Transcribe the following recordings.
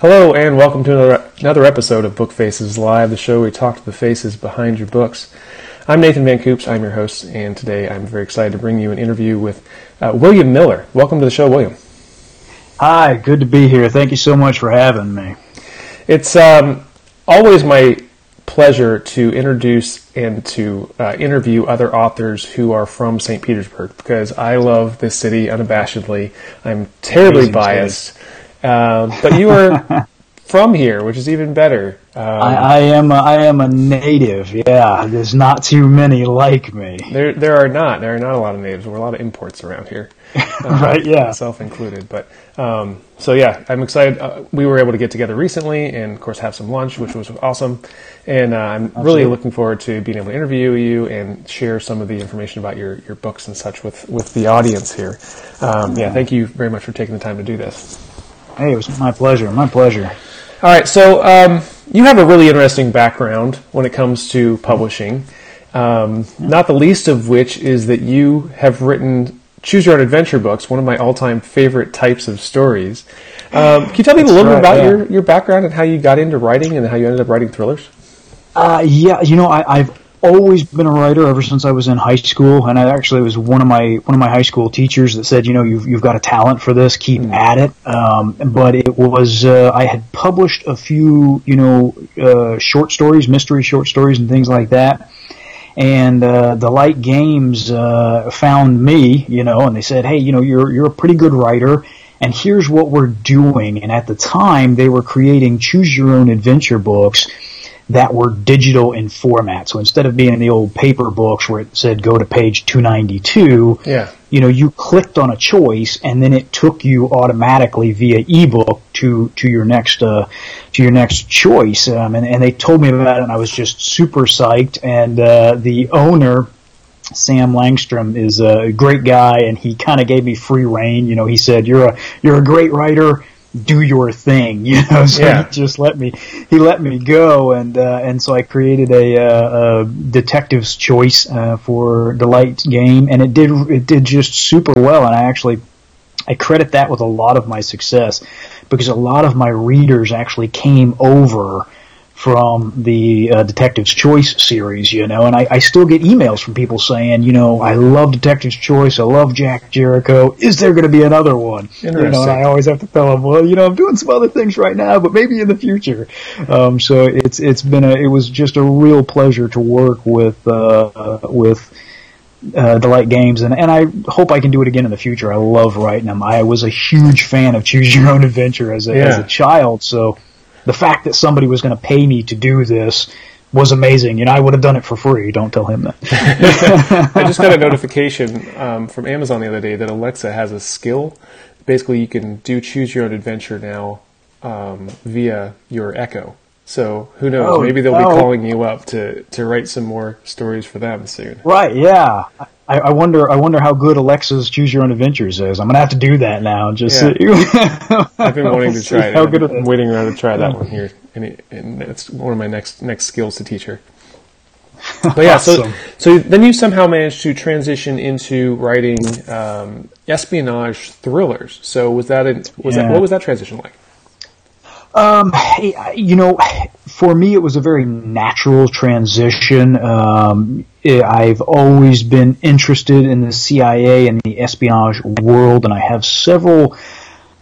Hello, and welcome to another, another episode of Book Faces Live, the show where we talk to the faces behind your books. I'm Nathan Van Coops, I'm your host, and today I'm very excited to bring you an interview with uh, William Miller. Welcome to the show, William. Hi, good to be here. Thank you so much for having me. It's um, always my pleasure to introduce and to uh, interview other authors who are from St. Petersburg because I love this city unabashedly. I'm terribly Amazing biased. Um, but you are from here, which is even better. Um, I, I, am. A, I am a native. Yeah, there's not too many like me. There, there are not. There are not a lot of natives. There are a lot of imports around here, uh, right? Yeah, myself included. But um, so yeah, I'm excited. Uh, we were able to get together recently, and of course have some lunch, which was awesome. And uh, I'm Absolutely. really looking forward to being able to interview you and share some of the information about your, your books and such with with the audience here. Um, yeah, thank you very much for taking the time to do this. Hey, it was my pleasure. My pleasure. All right, so um, you have a really interesting background when it comes to publishing. Um, not the least of which is that you have written choose your own adventure books, one of my all-time favorite types of stories. Um, can you tell me a little right, bit about yeah. your, your background and how you got into writing and how you ended up writing thrillers? Uh, yeah, you know, I, have always been a writer ever since I was in high school, and I actually was one of my one of my high school teachers that said, you know, you've you've got a talent for this, keep mm. at it. Um, but it was uh, I had published a few, you know, uh, short stories, mystery short stories, and things like that. And uh, Delight Games uh, found me, you know, and they said, hey, you know, you're you're a pretty good writer. And here's what we're doing. And at the time, they were creating choose your own adventure books that were digital in format. So instead of being the old paper books where it said go to page 292, yeah. you know, you clicked on a choice and then it took you automatically via ebook to, to your next, uh, to your next choice. Um, and, and they told me about it and I was just super psyched. And, uh, the owner, Sam Langstrom is a great guy and he kind of gave me free reign. You know, he said, you're a, you're a great writer do your thing, you know. So yeah. he just let me he let me go, and uh, and so I created a, uh, a detective's choice uh, for the light game, and it did it did just super well, and I actually I credit that with a lot of my success because a lot of my readers actually came over from the uh, Detective's Choice series, you know, and I, I still get emails from people saying, you know, I love Detective's Choice, I love Jack Jericho. Is there going to be another one? You know, and I always have to tell them, well, you know, I'm doing some other things right now, but maybe in the future. Um, so it's it's been a it was just a real pleasure to work with uh, with. Uh, Delight Games, and, and I hope I can do it again in the future. I love writing them. I was a huge fan of Choose Your Own Adventure as a, yeah. as a child, so the fact that somebody was going to pay me to do this was amazing. You know, I would have done it for free. Don't tell him that. I just got a notification um, from Amazon the other day that Alexa has a skill. Basically, you can do choose your own adventure now um, via your Echo. So who knows? Oh, Maybe they'll be oh. calling you up to, to write some more stories for them soon. Right? Yeah. I, I, wonder. I wonder how good Alexa's Choose Your Own Adventures is. I'm gonna have to do that now. Just yeah. I've been wanting to try it. How good I'm waiting around to try that one here, and, it, and it's one of my next next skills to teach her. But yeah, awesome. so so then you somehow managed to transition into writing um, espionage thrillers. So was that a, was yeah. that what was that transition like? Um, you know, for me, it was a very natural transition. Um, I've always been interested in the CIA and the espionage world, and I have several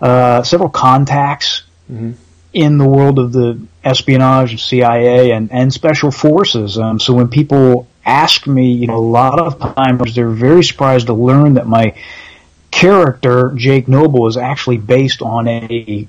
uh, several contacts mm-hmm. in the world of the espionage, CIA, and, and special forces. Um, so when people ask me, you know, a lot of times they're very surprised to learn that my character, Jake Noble, is actually based on a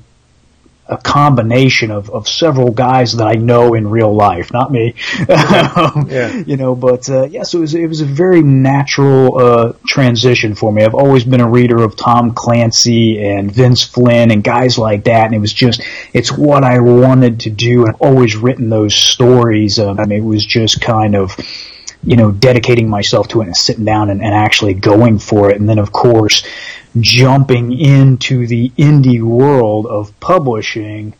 a combination of, of several guys that I know in real life, not me. um, yeah. You know, but uh, yeah, so it was, it was a very natural uh, transition for me. I've always been a reader of Tom Clancy and Vince Flynn and guys like that, and it was just it's what I wanted to do. I've always written those stories. Um, I mean, it was just kind of you know, dedicating myself to it and sitting down and, and, actually going for it. And then, of course, jumping into the indie world of publishing,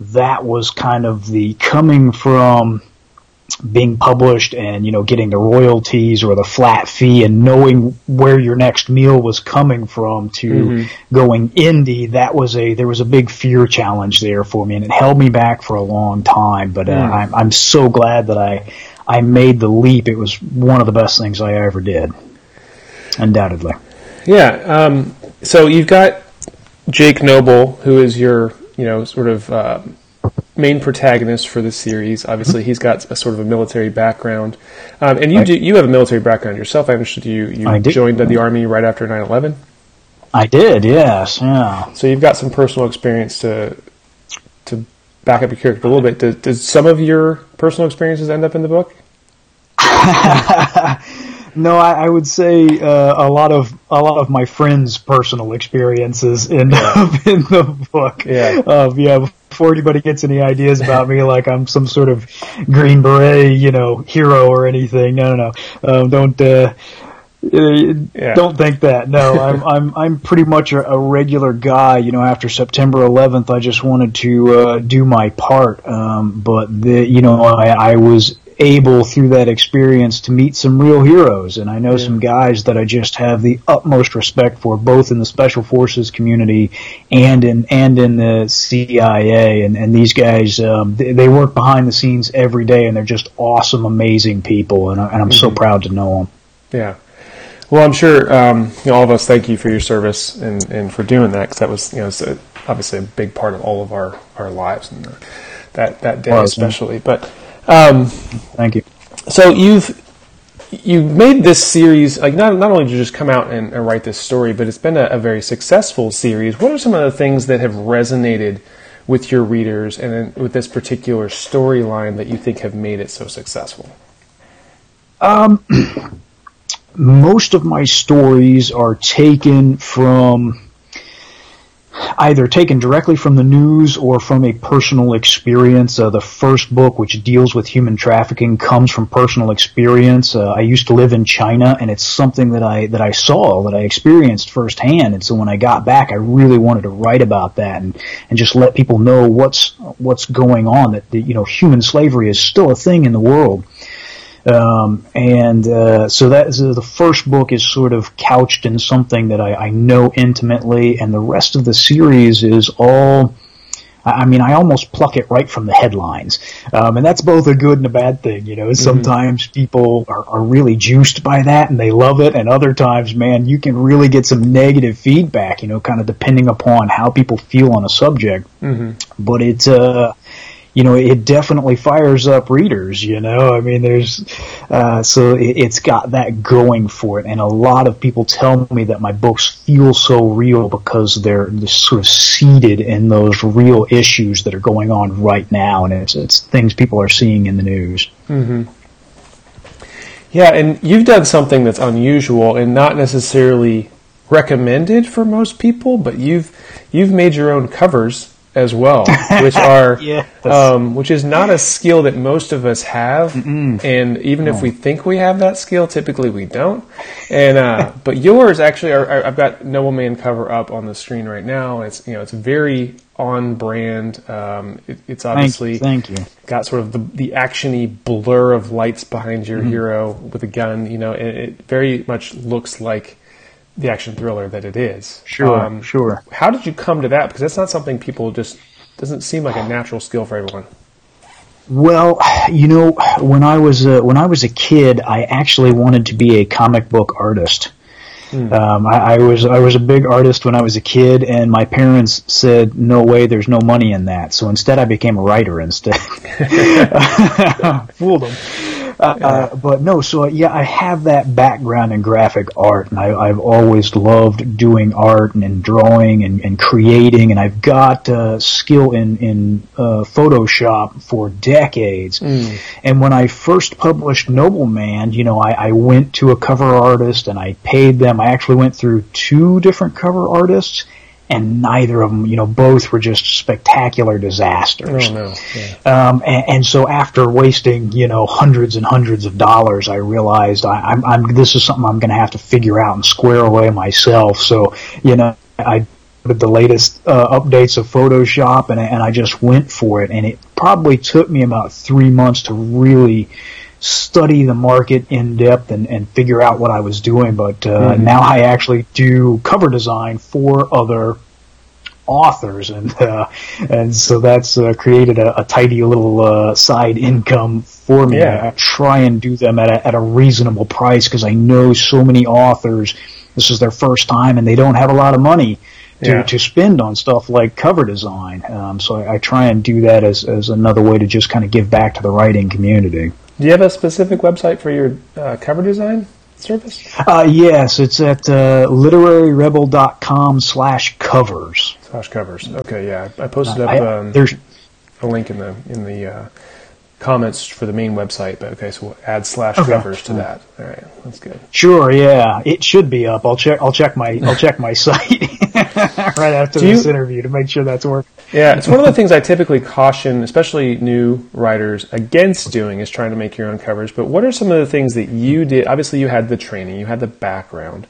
that was kind of the coming from being published and you know getting the royalties or the flat fee and knowing where your next meal was coming from to mm-hmm. going indie that was a there was a big fear challenge there for me and it held me back for a long time but uh, mm. I'm, I'm so glad that I I made the leap it was one of the best things I ever did undoubtedly yeah um, so you've got Jake Noble who is your you know sort of uh, main protagonist for the series. Obviously, he's got a sort of a military background, um, and you do you have a military background yourself. I understood you you joined the army right after 9-11? I did, yes, yeah. So you've got some personal experience to to back up your character a little bit. Does, does some of your personal experiences end up in the book? no, I, I, would say uh, a lot of a lot of my friends' personal experiences end yeah. up in the book. Yeah, uh, yeah before anybody gets any ideas about me, like I'm some sort of Green Beret, you know, hero or anything. No, no, no. Um, don't. Uh, uh, yeah. Don't think that. No, I'm I'm I'm pretty much a, a, regular guy. You know, after September 11th, I just wanted to uh, do my part. Um, but the you know I, I was able through that experience to meet some real heroes. And I know yeah. some guys that I just have the utmost respect for, both in the special forces community and in and in the CIA. And, and these guys, um, they, they, work behind the scenes every day, and they're just awesome, amazing people. And, I, and I'm mm-hmm. so proud to know them. Yeah. Well, I'm sure um, you know, all of us thank you for your service and, and for doing that because that was you know a, obviously a big part of all of our, our lives and the, that that day well, especially. But um, Thank you. So you've you've made this series like not not only did you just come out and, and write this story, but it's been a, a, very successful series. What are some of the things that have resonated with your readers and with this particular storyline that you think have made it so successful? Um, most of my stories are taken from either taken directly from the news or from a personal experience. Uh, the first book, which deals with human trafficking, comes from personal experience. Uh, I used to live in China, and it's something that I that I saw, that I experienced firsthand. And so when I got back, I really wanted to write about that and and just let people know what's what's going on. That the, you know, human slavery is still a thing in the world. Um, and uh, so that the first book is sort of couched in something that I, I know intimately, and the rest of the series is all. I mean, I almost pluck it right from the headlines, um, and that's both a good and a bad thing. You know, mm-hmm. sometimes mm-hmm. people are, are really juiced by that and they love it, and other times, man, you can really get some negative feedback. You know, kind of depending upon how people feel on a subject. Mm-hmm. But it's uh, you know, it definitely fires up readers, you know, I mean, there's, uh, so it, has got that going for it. And a lot of people tell me that my books feel so real because they're, sort of seated in those real issues that are going on right now. And it's, it's things people are seeing in the news. Mm-hmm. Yeah. And you've done something that's unusual and not necessarily recommended for most people, but you've, you've made your own covers as well, which are yes. um, which is not a skill that most of us have, Mm-mm. and even no. if we think we have that skill, typically we don't. And uh, but yours actually, are, I've got Nobleman cover up on the screen right now. It's you know it's very on brand. Um, it, it's obviously thank you, thank you, got sort of the the actiony blur of lights behind your mm-hmm. hero with a gun. You know, and it very much looks like the action thriller that it is. Sure, um, sure. How did you come to that? Because that's not something people just doesn't seem like a natural skill for everyone. Well, you know, when I was a, when I was a kid, I actually wanted to be a comic book artist. Hmm. Um, I, I, was I was a big artist when I was a kid, and my parents said, "No way, there's no money in that." So instead, I became a writer instead. Fooled them. Uh, uh, but no, so yeah, I have that background in graphic art, and I, have always loved doing art and, and drawing and, and, creating, and I've got uh, skill in in uh, Photoshop for decades. Mm. And when I first published Nobleman, you know, I, I went to a cover artist and I paid them. I actually went through two different cover artists and neither of them, you know, both were just spectacular disasters. Oh, no. yeah. um, and, and, so after wasting, you know, hundreds and hundreds of dollars, I realized I, I'm, I'm this is something I'm going to have to figure out and square away myself. So, you know, I did the latest uh, updates of Photoshop, and, and I just went for it. And it probably took me about three months to really study the market in depth and, and figure out what I was doing. But uh, mm-hmm. now I actually do cover design for other authors, and uh, and so that's uh, created a, a, tidy little uh, side income for me. Yeah. I try and do them at a, at a reasonable price because I know so many authors. This is their first time, and they don't have a lot of money. To, yeah. to spend on stuff like cover design, um, so I, I try and do that as, as another way to just kind of give back to the writing community. Do you have a specific website for your uh, cover design? service? Uh, yes, it's at uh, literaryrebel.com slash covers. Slash covers. Okay, yeah. I posted up um, there's, a link in the in the uh, comments for the main website, but okay, so we'll add slash okay. covers to that. All right, that's good. Sure, yeah. It should be up. I'll check I'll check my I'll check my site right after Do this you, interview to make sure that's working. Yeah, it's one of the things I typically caution, especially new writers, against doing is trying to make your own covers. But what are some of the things that you did? Obviously, you had the training, you had the background.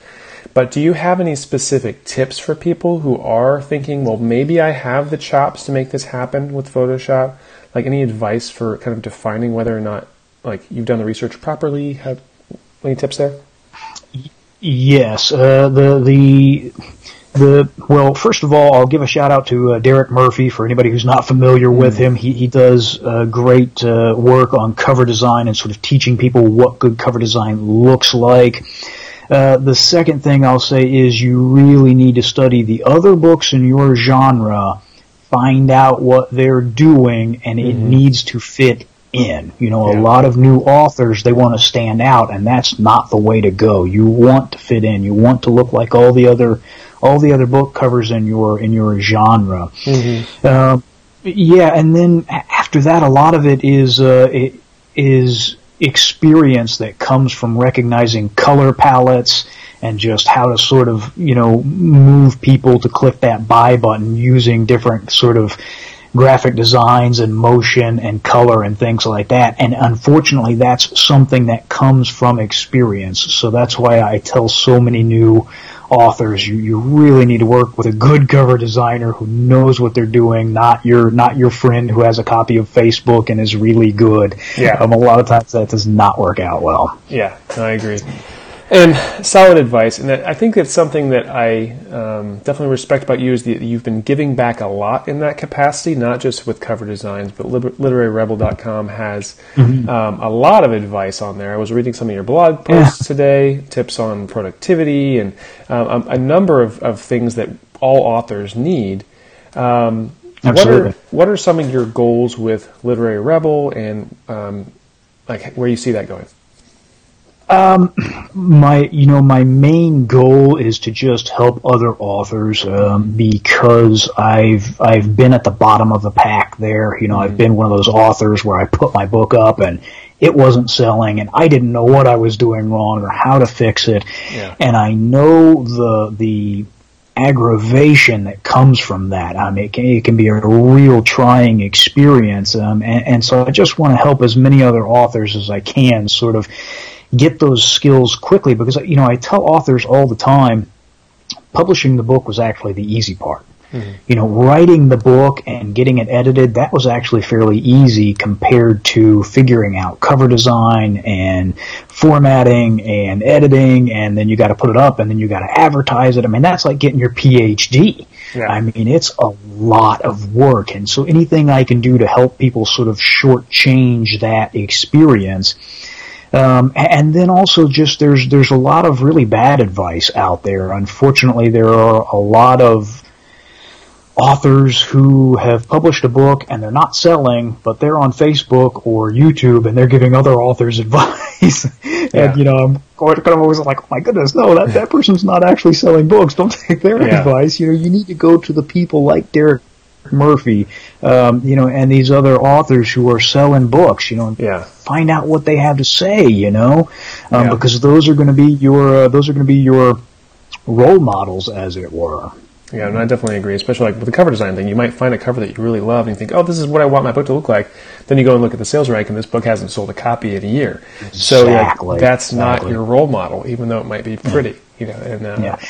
But do you have any specific tips for people who are thinking, well, maybe I have the chops to make this happen with Photoshop? Like any advice for kind of defining whether or not like you've done the research properly? Have any tips there? Yes, uh, the the the well, first of all, I'll give a shout out to uh, Derek Murphy for anybody who's not familiar with hmm. him. He he does uh, great uh, work on cover design and sort of teaching people what good cover design looks like. Uh, the second thing I'll say is you really need to study the other books in your genre, find out what they're doing, and it mm-hmm. needs to fit in. You know, yeah. a lot of new authors, they want to stand out, and that's not the way to go. You want to fit in. You want to look like all the other all the other book covers in your in your genre. Mm-hmm. Uh, yeah, and then after that, a lot of it is uh, it is experience that comes from recognizing color palettes and just how to sort of you know move people to click that buy button using different sort of graphic designs and motion and color and things like that. And unfortunately, that's something that comes from experience. So that's why I tell so many new authors, you, you really need to work with a good cover designer who knows what they're doing, not your not your friend who has a copy of Facebook and is really good. Yeah. Um, a lot of times that does not work out well. Yeah, I agree. And solid advice, and I think it's something that I um, definitely respect about you is that you've been giving back a lot in that capacity, not just with cover designs, but literaryrebel.com has mm-hmm. um, a lot of advice on there. I was reading some of your blog posts yeah. today, tips on productivity, and um, a, number of, of things that all authors need. Um, what are what are some of your goals with Literary Rebel, and um, like where you see that going? Um, my, you know, my main goal is to just help other authors um, because I've I've been at the bottom of the pack there. You know, mm-hmm. I've been one of those authors where I put my book up and it wasn't selling, and I didn't know what I was doing wrong or how to fix it. Yeah. And I know the the aggravation that comes from that. I mean, it can, it can be a real trying experience. Um, and, and so I just want to help as many other authors as I can sort of get those skills quickly because you know I tell authors all the time publishing the book was actually the easy part. Mm-hmm. You know, writing the book and getting it edited, that was actually fairly easy compared to figuring out cover design and formatting and editing and then you got to put it up and then you got to advertise it. I mean, that's like getting your PhD. Yeah. I mean, it's a lot of work. And so anything I can do to help people sort of shortchange that experience um, and then also just there's there's a lot of really bad advice out there. Unfortunately, there are a lot of authors who have published a book and they're not selling, but they're on Facebook or YouTube and they're giving other authors advice. and yeah. you know, I'm kind of always like, oh my goodness, no, that that person's not actually selling books. Don't take their yeah. advice. You know, you need to go to the people like Derek Murphy, um, you know, and these other authors who are selling books, you know, yeah. find out what they have to say, you know, um, yeah. because those are going to be your uh, those are going to be your role models, as it were. Yeah, and I definitely agree. Especially like with the cover design thing, you might find a cover that you really love, and you think, "Oh, this is what I want my book to look like." Then you go and look at the sales rank, and this book hasn't sold a copy in a year. Exactly. So yeah, that's exactly. not your role model, even though it might be pretty. You know, and uh, yeah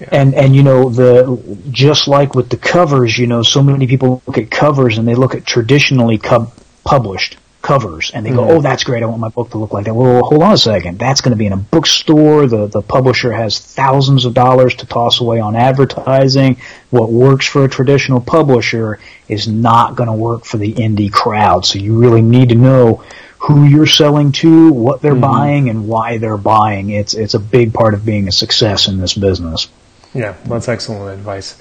Yeah. And and you know the just like with the covers, you know, so many people look at covers and they look at traditionally co- published covers and they go, mm-hmm. "Oh, that's great! I want my book to look like that." Well, hold on a second. That's going to be in a bookstore. The the publisher has thousands of dollars to toss away on advertising. What works for a traditional publisher is not going to work for the indie crowd. So you really need to know who you're selling to, what they're mm-hmm. buying, and why they're buying. It's it's a big part of being a success in this business. Yeah, that's excellent advice.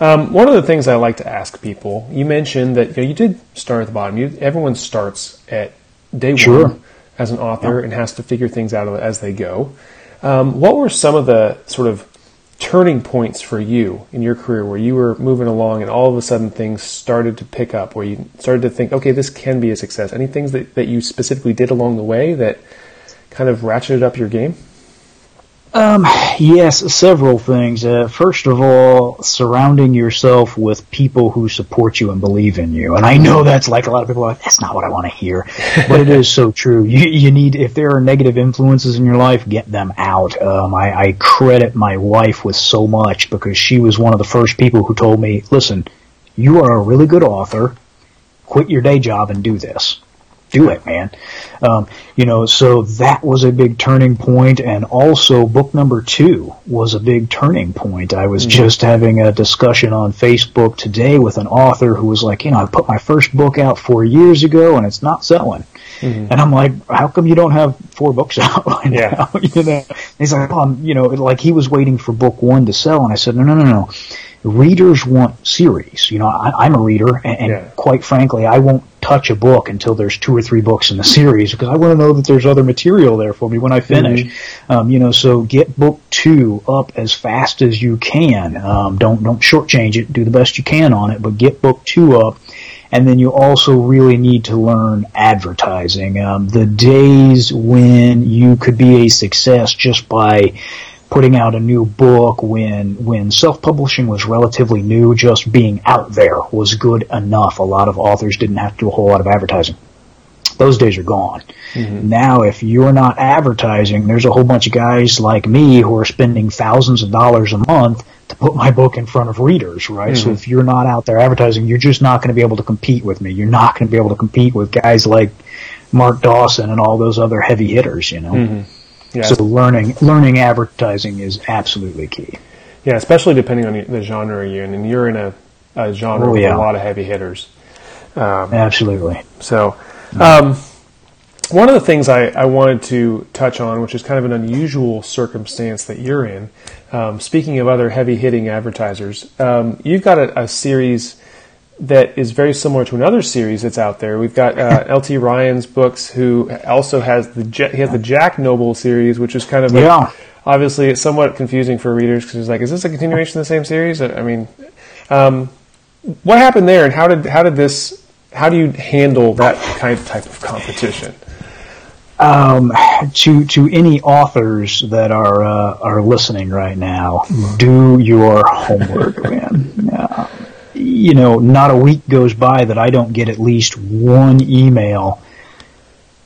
Um, one of the things I like to ask people, you mentioned that you, know, you did start at the bottom. You, everyone starts at day sure. one as an author yeah. and has to figure things out as they go. Um, what were some of the sort of turning points for you in your career where you were moving along and all of a sudden things started to pick up, where you started to think, okay, this can be a success? Any things that, that you specifically did along the way that kind of ratcheted up your game? Um, yes, several things. Uh, first of all, surrounding yourself with people who support you and believe in you. And I know that's like a lot of people are like, that's not what I want to hear. But it is so true. You, you need, if there are negative influences in your life, get them out. Um, I, I credit my wife with so much because she was one of the first people who told me, listen, you are a really good author. Quit your day job and do this do it, man. Um, you know, so that was a big turning point, and also book number two was a big turning point. I was mm-hmm. just having a discussion on Facebook today with an author who was like, you know, I put my first book out four years ago, and it's not selling. Mm-hmm. And I'm like, how come you don't have four books out right yeah. now? you know, he's like, oh, you know, like he was waiting for book one to sell, and I said, no, no, no, no readers want series. You know, I, am a reader, and, and yeah. quite frankly, I won't touch a book until there's two or three books in the series because I want to know that there's other material there for me when I finish. Mm-hmm. Um, you know, so get book two up as fast as you can. Um, don't don't shortchange it. Do the best you can on it, but get book two up. And then you also really need to learn advertising. Um, the days when you could be a success just by putting out a new book when when self-publishing was relatively new just being out there was good enough a lot of authors didn't have to do a whole lot of advertising those days are gone mm-hmm. now if you're not advertising there's a whole bunch of guys like me who are spending thousands of dollars a month to put my book in front of readers right mm-hmm. so if you're not out there advertising you're just not going to be able to compete with me you're not going to be able to compete with guys like mark dawson and all those other heavy hitters you know mm-hmm. Yeah. So learning learning advertising is absolutely key. Yeah, especially depending on the genre you're in, and you're in a, a genre oh, yeah. with a lot of heavy hitters. Um, absolutely. So, um, one of the things I, I, wanted to touch on, which is kind of an unusual circumstance that you're in, um, speaking of other heavy hitting advertisers, um, you've got a, a series that is very similar to another series that's out there. We've got uh, L.T. Ryan's books, who also has the he has the Jack Noble series, which is kind of a, yeah. obviously it's somewhat confusing for readers because it's like, is this a continuation of the same series? I mean, um, what happened there, and how did how did this how do you handle that kind of type of competition? Um, to to any authors that are uh, are listening right now, do your homework, man. You know, not a week goes by that I don't get at least one email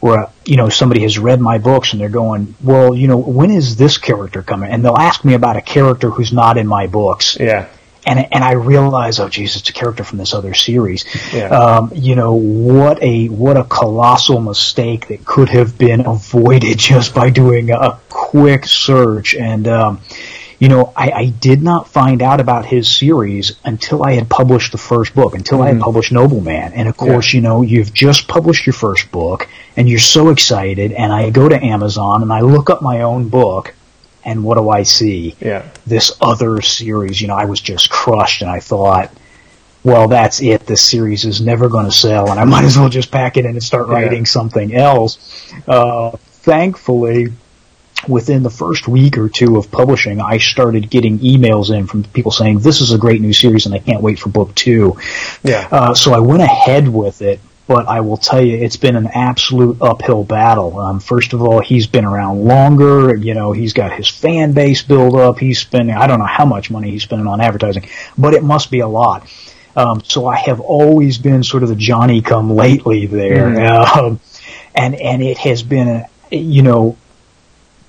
where, you know, somebody has read my books and they're going, well, you know, when is this character coming? And they'll ask me about a character who's not in my books. Yeah. And, and I realize, oh, Jesus, it's a character from this other series. Yeah. Um, you know, what a, what a colossal mistake that could have been avoided just by doing a quick search. And, um, you know, I, I, did not find out about his series until I had published the first book, until mm-hmm. I had mm-hmm. published Nobleman. And of course, yeah. you know, you've just published your first book and you're so excited. And I go to Amazon and I look up my own book and what do I see? Yeah. This other series, you know, I was just crushed and I thought, well, that's it. This series is never going to sell and I might as well just pack it in and start writing something else. Uh, thankfully, within the first week or two of publishing, I started getting emails in from people saying, this is a great new series and I can't wait for book two. Yeah. Uh, so I went ahead with it, but I will tell you, it's been an absolute uphill battle. Um, first of all, he's been around longer. You know, he's got his fan base built up. He's spending, I don't know how much money he's spending on advertising, but it must be a lot. Um, so I have always been sort of the Johnny come lately there. Mm-hmm. Um, and, and it has been, you know,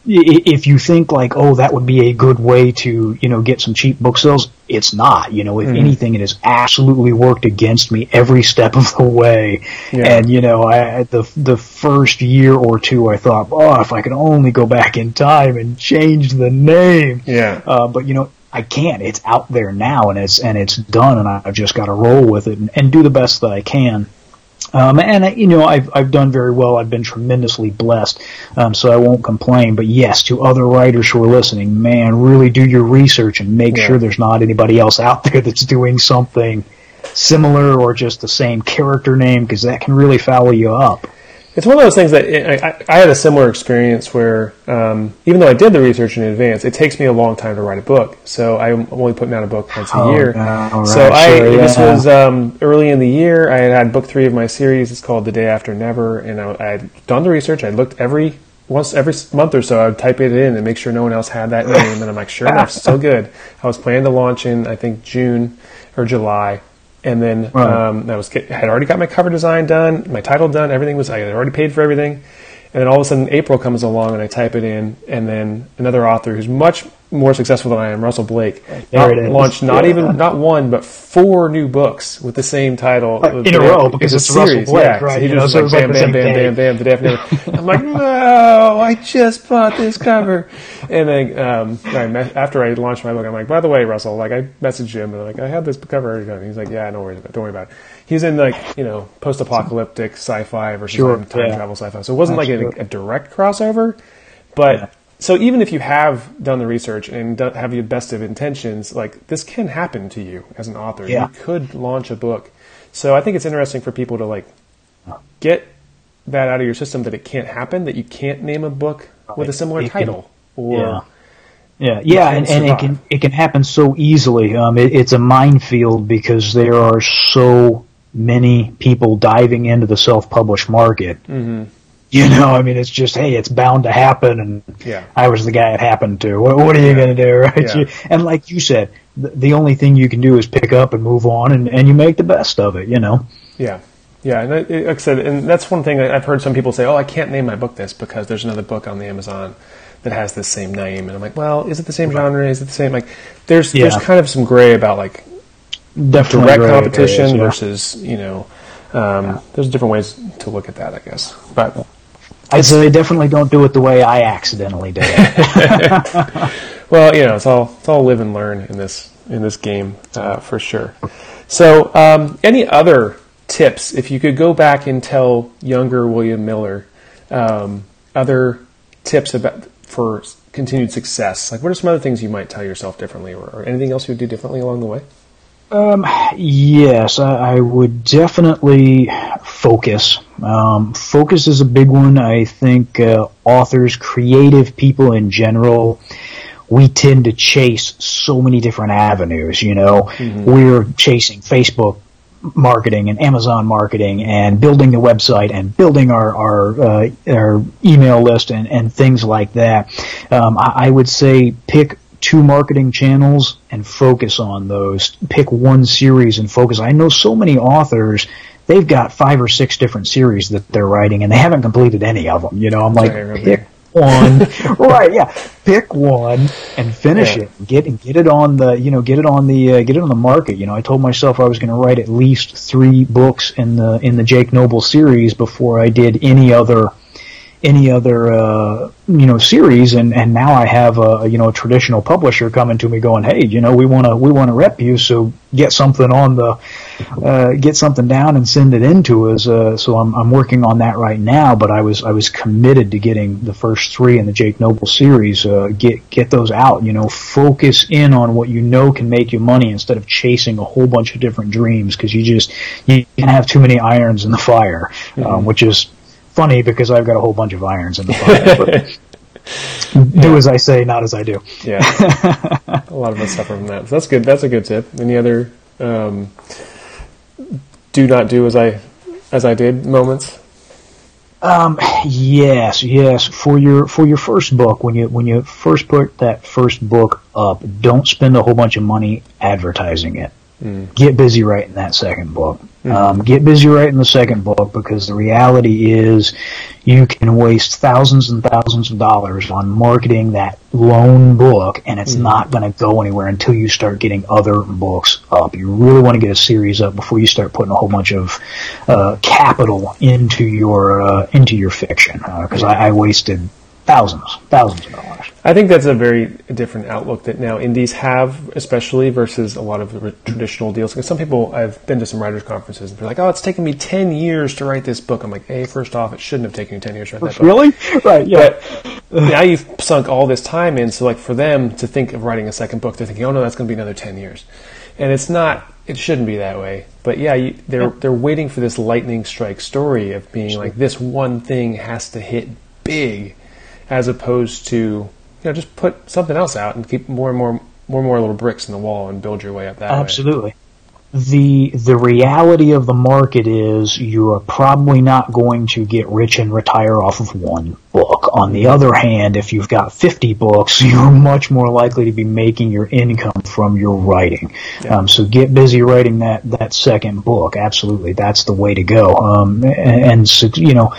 if you think like, oh, that would be a good way to, you know, get some cheap book sales, it's not. You know, if mm-hmm. anything, it has absolutely worked against me every step of the way. Yeah. And you know, I the the first year or two, I thought, oh, if I could only go back in time and change the name. Yeah. Uh, but you know, I can't. It's out there now, and it's and it's done, and I've just got to roll with it and, and do the best that I can. Um, and you know, I've I've done very well. I've been tremendously blessed, um, so I won't complain. But yes, to other writers who are listening, man, really do your research and make yeah. sure there's not anybody else out there that's doing something similar or just the same character name because that can really foul you up. It's one of those things that I, I had a similar experience where, um, even though I did the research in advance, it takes me a long time to write a book. So I'm only putting out a book once a oh, year. No, right, so I sure, yeah. this was um, early in the year. I had had book three of my series. It's called The Day After Never, and I, I had done the research. I looked every once every month or so. I would type it in and make sure no one else had that name. And I'm like, sure enough, so good. I was planning to launch in I think June or July and then right. um, I was I had already got my cover design done, my title done, everything was I had already paid for everything, and then all of a sudden April comes along and I type it in, and then another author who's much more successful than I am, Russell Blake, there launched not yeah. even not one but four new books with the same title in a row because it's, it's Russell Blake, yeah, right? He you just know, like, bam, bam, bam, bam, bam, the day after. I'm like, no, I just bought this cover, and then um, I met, after I launched my book, I'm like, by the way, Russell, like I messaged him and I'm like I had this cover already done. He's like, yeah, don't worry, about, don't worry about it. He's in like you know post-apocalyptic sci-fi versus sure, time yeah. travel sci-fi, so it wasn't like a, a direct crossover, but. Yeah so even if you have done the research and have your best of intentions, like this can happen to you as an author. Yeah. You could launch a book. So I think it's interesting for people to like get that out of your system that it can't happen, that you can't name a book with a similar it title. Can, or yeah. Yeah, yeah, and, and, it can it can happen so easily. Um, it, it's a minefield because there are so many people diving into the self-published market. Mm-hmm. You know, I mean, it's just, hey, it's bound to happen, and yeah. I was the guy it happened to. What, what are you yeah. going to do, right? Yeah. and like you said, the, the, only thing you can do is pick up and move on, and, and you make the best of it, you know? Yeah. Yeah, and like I said, and that's one thing I've heard some people say, oh, I can't name my book this because there's another book on the Amazon that has this same name. And I'm like, well, is it the same genre? Is it the same? Like, there's, yeah. there's kind of some gray about, like, Definitely direct competition areas, versus, you know, um, there's different ways to look at that, I guess. But I say definitely don't do it the way I accidentally did it. well, you know, it's all it's all live and learn in this in this game uh, for sure. So, um, any other tips if you could go back and tell younger William Miller um, other tips about for continued success? Like, what are some other things you might tell yourself differently, or, or anything else you would do differently along the way? Um, yes, I, I, would definitely focus. Um, focus is a big one. I think uh, authors, creative people in general, we tend to chase so many different avenues. You know, mm-hmm. we're chasing Facebook marketing and Amazon marketing and building the website and building our our, uh, our email list and, and things like that. Um, I, I would say pick two marketing channels and focus on those. Pick one series and focus. I know so many authors, they've got five or six different series that they're writing and they haven't completed any of them. You know, I'm like, pick one. right, yeah. Pick one and finish yeah. it. Get and get it on the, you know, get it on the uh, get it on the market. You know, I told myself I was going to write at least 3 books in the in the Jake Noble series before I did any other any other uh, you know series and and now I have a you know a traditional publisher coming to me going hey you know we want to we want to rep you so get something on the uh, get something down and send it into us uh, so I'm I'm working on that right now but I was I was committed to getting the first three in the Jake Noble series uh, get get those out you know focus in on what you know can make you money instead of chasing a whole bunch of different dreams because you just you can have too many irons in the fire um, mm-hmm. um, which is funny because I've got a whole bunch of irons in the fire. do yeah. as I say, not as I do. Yeah, a lot of us suffer from that. So that's good. That's a good tip. Any other um, do not do as I as I did moments? Um, yes, yes. For your for your first book, when you when you first put that first book up, don't spend a whole bunch of money advertising it. Mm. get busy writing that second book. Mm. Um, get busy writing the second book because the reality is you can waste thousands and thousands of dollars on marketing that lone book and it's mm. not going to go anywhere until you start getting other books up. You really want to get a series up before you start putting a whole bunch of uh, capital into your uh, into your fiction because uh, I, I wasted thousands, thousands of dollars. I think that's a very different outlook that now indies have, especially versus a lot of the traditional deals. Because some people, I've been to some writers' conferences, and they're like, "Oh, it's taken me ten years to write this book." I'm like, "Hey, first off, it shouldn't have taken you ten years to write that book." Really? Right? Yeah. But now you've sunk all this time in, so like for them to think of writing a second book, they're thinking, "Oh no, that's going to be another ten years," and it's not. It shouldn't be that way. But yeah, you, they're yeah. they're waiting for this lightning strike story of being like this one thing has to hit big as opposed to you know just put something else out and keep more and more more and more little bricks in the wall and build your way up that Absolutely. way. The the reality of the market is you are probably not going to get rich and retire off of one book. On the other hand, if you've got 50 books, you're much more likely to be making your income from your writing. Yeah. Um, so get busy writing that, that second book. Absolutely. That's the way to go. Um, and, and, you know,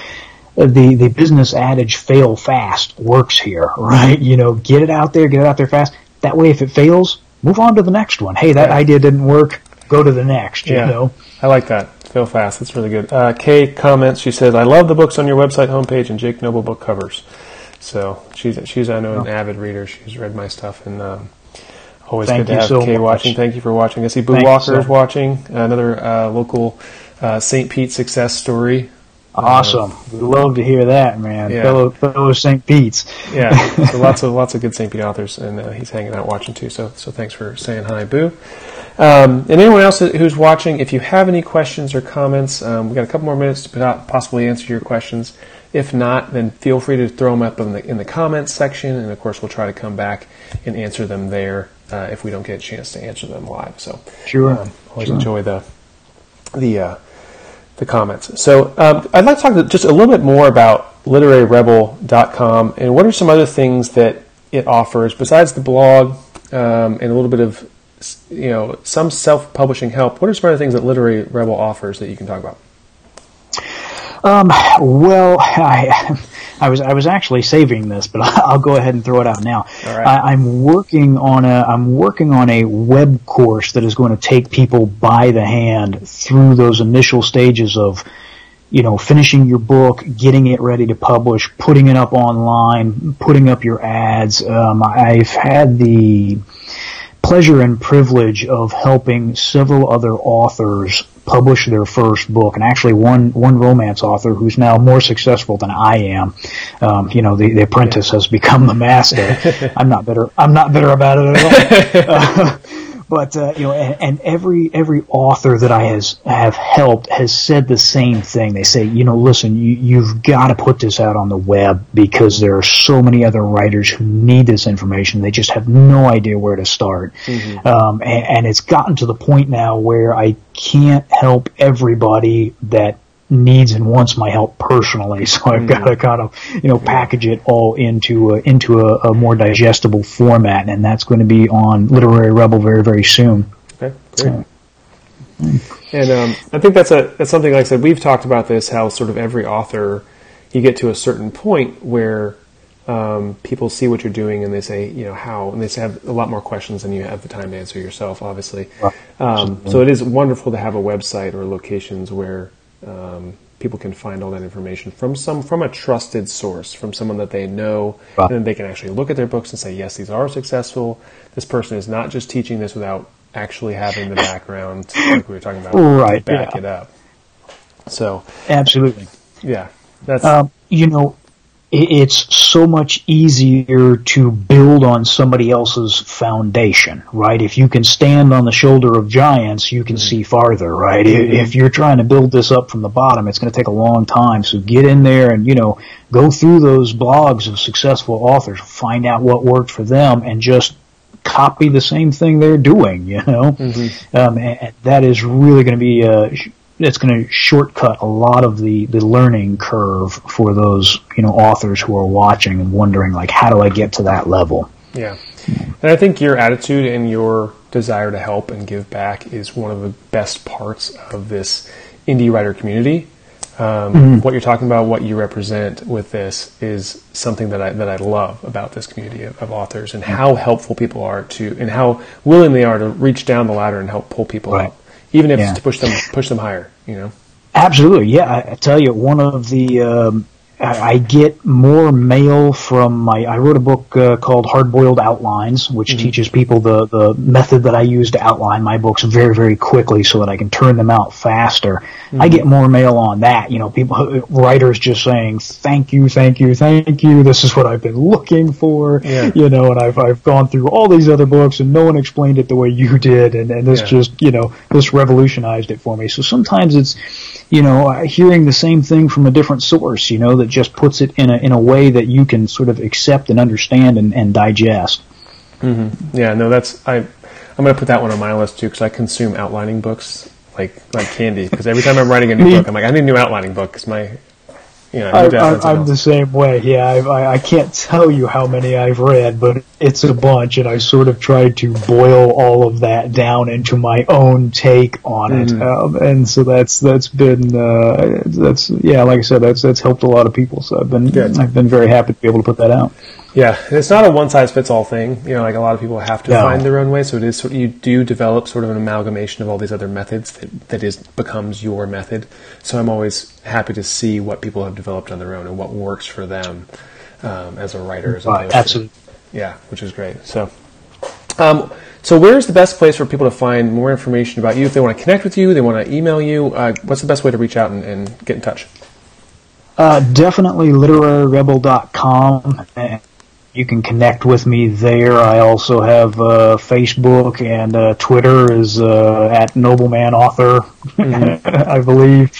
the the business adage "fail fast" works here, right? You know, get it out there, get it out there fast. That way, if it fails, move on to the next one. Hey, that idea didn't work. Go to the next. You yeah, know, I like that. Fail fast. That's really good. Uh, Kay comments. She says, "I love the books on your website homepage and Jake Noble book covers." So she's she's I know an avid reader. She's read my stuff and. Um, Always Thank good to have so Kay much. watching. Thank you for watching. I see Boo Thank Walker is watching. Another uh, local uh, St. Pete success story. Awesome. we love to hear that, man. Yeah. Fellow, fellow St. Pete's. Yeah. so lots of lots of good St. Pete authors, and uh, he's hanging out watching too. So so thanks for saying hi, Boo. Um, and anyone else who's watching, if you have any questions or comments, um, we've got a couple more minutes to possibly answer your questions. If not, then feel free to throw them up in the, in the comments section, and of course we'll try to come back and answer them there uh, if we don't get a chance to answer them live. So sure, um, always sure. enjoy the the uh, the comments. So um, I'd like to talk just a little bit more about literaryrebel.com and what are some other things that it offers besides the blog um, and a little bit of you know some self-publishing help. What are some other things that Literary Rebel offers that you can talk about? Um, well, I, I was I was actually saving this, but I'll go ahead and throw it out now. I, am working on a I'm working on a web course that is going to take people by the hand through those initial stages of you know, finishing your book, getting it ready to publish, putting it up online, putting up your ads. Um, I've had the pleasure and privilege of helping several other authors publish their first book, and actually one one romance author who's now more successful than I am. Um, you know, the, the apprentice has become the master. I'm not better. I'm not better about it at all. Uh, but uh, you know, and, and, every every author that I has have helped has said the same thing. They say, you know, listen, you, you've got to put this out on the web because there are so many other writers who need this information. They just have no idea where to start, mm-hmm. um, and, and it's gotten to the point now where I can't help everybody that needs and wants my help personally. So I've got to kind of, you know, package it all into a, into a, a, more digestible format, and that's going to be on Literary Rebel very very soon. Okay, great. and um, I think that's a that's something like I said. We've talked about this how sort of every author you get to a certain point where um, people see what you're doing and they say, you know, how, and they have a lot more questions than you have the time to answer yourself, obviously. Um, so it is wonderful to have a website or locations where um, people can find all that information from some from a trusted source, from someone that they know, wow. and they can actually look at their books and say, yes, these are successful. This person is not just teaching this without actually having the background, like we were talking about, right? back yeah. it up. So absolutely, yeah. That's um, you know it's so much easier to build on somebody else's foundation, right? If you can stand on the shoulder of giants, you can mm-hmm. see farther, right? Mm-hmm. If you're trying to build this up from the bottom, it's going to take a long time. So get in there and, you know, go through those blogs of successful authors, find out what worked for them and just copy the same thing they're doing, you know? Mm-hmm. Um, and that is really going to be, uh, it's going to shortcut a lot of the, the learning curve for those you know authors who are watching and wondering like how do I get to that level. Yeah, and I think your attitude and your desire to help and give back is one of the best parts of this indie writer community. Um, mm-hmm. What you're talking about, what you represent with this, is something that I that I love about this community of, of authors and how helpful people are to and how willing they are to reach down the ladder and help pull people right. up, even if yeah. it's to push them push them higher. You know. Absolutely, yeah. I, I tell you, one of the um, I get more mail from my. I wrote a book uh, called Hard Boiled Outlines, which mm-hmm. teaches people the the method that I use to outline my books very very quickly, so that I can turn them out faster. Mm-hmm. I get more mail on that. You know, people writers just saying thank you, thank you, thank you. This is what I've been looking for. Yeah. You know, and I've I've gone through all these other books, and no one explained it the way you did, and and this yeah. just you know this revolutionized it for me. So sometimes it's you know, hearing the same thing from a different source, you know, that just puts it in a in a way that you can sort of accept and understand and, and digest. Mm-hmm. Yeah, no, that's I. I'm going to put that one on my list too because I consume outlining books like like candy. Because every time I'm writing a new book, I'm like, I need a new outlining book because my know, I, am the same way. Yeah, I, I can't tell you how many I've read, but it's a bunch, and I sort of tried to boil all of that down into my own take on it, mm-hmm. um, and so that's that's been uh, that's yeah, like I said, that's that's helped a lot of people. So I've been Good. I've been very happy to be able to put that out. Yeah, it's not a one size fits all thing. You know, like a lot of people have to no. find their own way. So it is. You do develop sort of an amalgamation of all these other methods that that is becomes your method. So I'm always happy to see what people have developed on their own and what works for them um, as a writer. As right, absolutely. To, yeah, which is great. So. Um, so where's the best place for people to find more information about you? If they want to connect with you, they want to email you. Uh, what's the best way to reach out and, and get in touch? Uh, definitely literaryrebel.com you can connect with me there. I also have uh, Facebook and uh, Twitter is uh, at Nobleman Author, mm-hmm. I believe.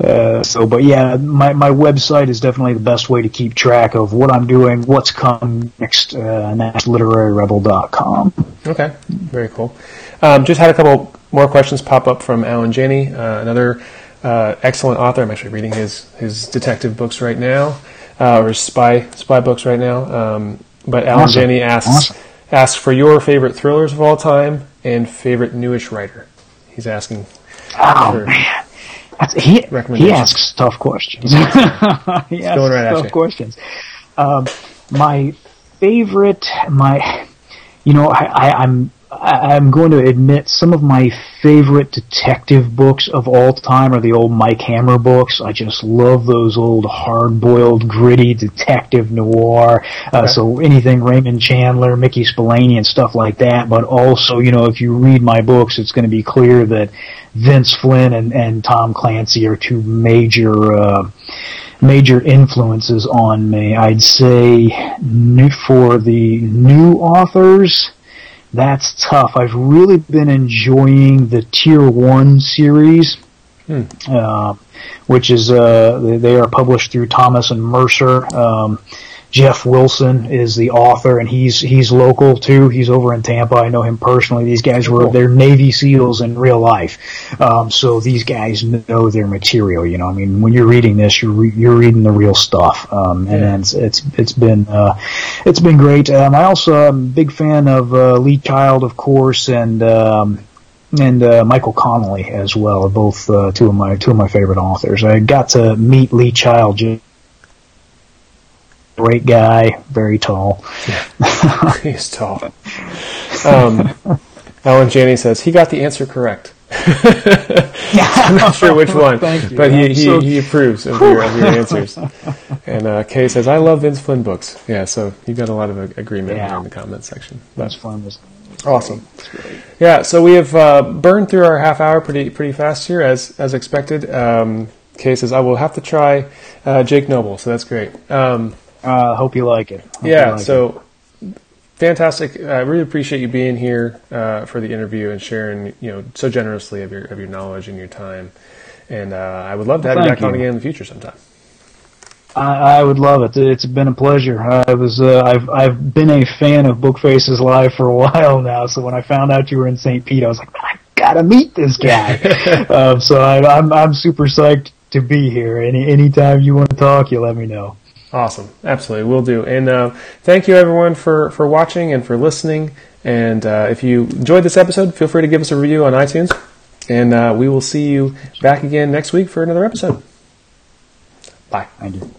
Uh, so, but yeah, my my website is definitely the best way to keep track of what I'm doing, what's coming next, uh, and that's literaryrebel.com. Okay, very cool. Um, just had a couple more questions pop up from Alan Janney, uh, another excellent author. I'm actually reading his his detective books right now uh, or spy spy books right now. Um, but Alan awesome. Janney asks awesome. asks for your favorite thrillers of all time and favorite newish writer. He's asking. Oh man, he he asks tough questions. he asks right tough questions. Um, my favorite, my you know, I, I, I'm I'm going to admit some of my favorite detective books of all time are the old Mike Hammer books. I just love those old hard-boiled, gritty detective noir. Uh, So anything Raymond Chandler, Mickey Spillane, and stuff like that. But also, you know, if you read my books, it's going to be clear that Vince Flynn and, and Tom Clancy are two major. Uh, major influences on me. I'd say new, for the new authors, that's tough. I've really been enjoying the Tier One series, hmm. uh, which is uh, they are published through Thomas and Mercer. Um, Jeff Wilson is the author, and he's he's local too. He's over in Tampa. I know him personally. These guys were they're Navy SEALs in real life, um, so these guys know their material. You know, I mean, when you're reading this, you're re- you're reading the real stuff, um, and yeah. it's, it's it's been uh, it's been great. Um, I also am a big fan of uh, Lee Child, of course, and. Um, and uh, Michael Connelly as well, both uh, two of my two of my favorite authors. I got to meet Lee Child just Great guy, very tall. Yeah. He's tall. Um, Alan Janney says he got the answer correct. I'm not sure which one, but he, he, so... he approves of your, of your answers. And uh, Kay says, I love Vince Flynn books. Yeah, so you've got a lot of agreement yeah. in the comment section. That's fun. Awesome. Yeah, so we have uh, burned through our half hour pretty pretty fast here, as as expected. Um, Kay says, I will have to try uh, Jake Noble, so that's great. Um, uh, hope you like it. Hope yeah, like so it. fantastic. I really appreciate you being here uh, for the interview and sharing, you know, so generously of your of your knowledge and your time. And uh, I would love to have well, you back you. on again in the future sometime. I, I, would love it. It's been a pleasure. I was uh, I've I've been a fan of Bookfaces Live for a while now. So when I found out you were in St. Pete, I was like, I gotta meet this guy. um, so I, I'm I'm super psyched to be here. Any anytime you want to talk, you let me know. Awesome. Absolutely. We'll do. And uh, thank you, everyone, for, for watching and for listening. And uh, if you enjoyed this episode, feel free to give us a review on iTunes. And uh, we will see you back again next week for another episode. Bye. Thank you.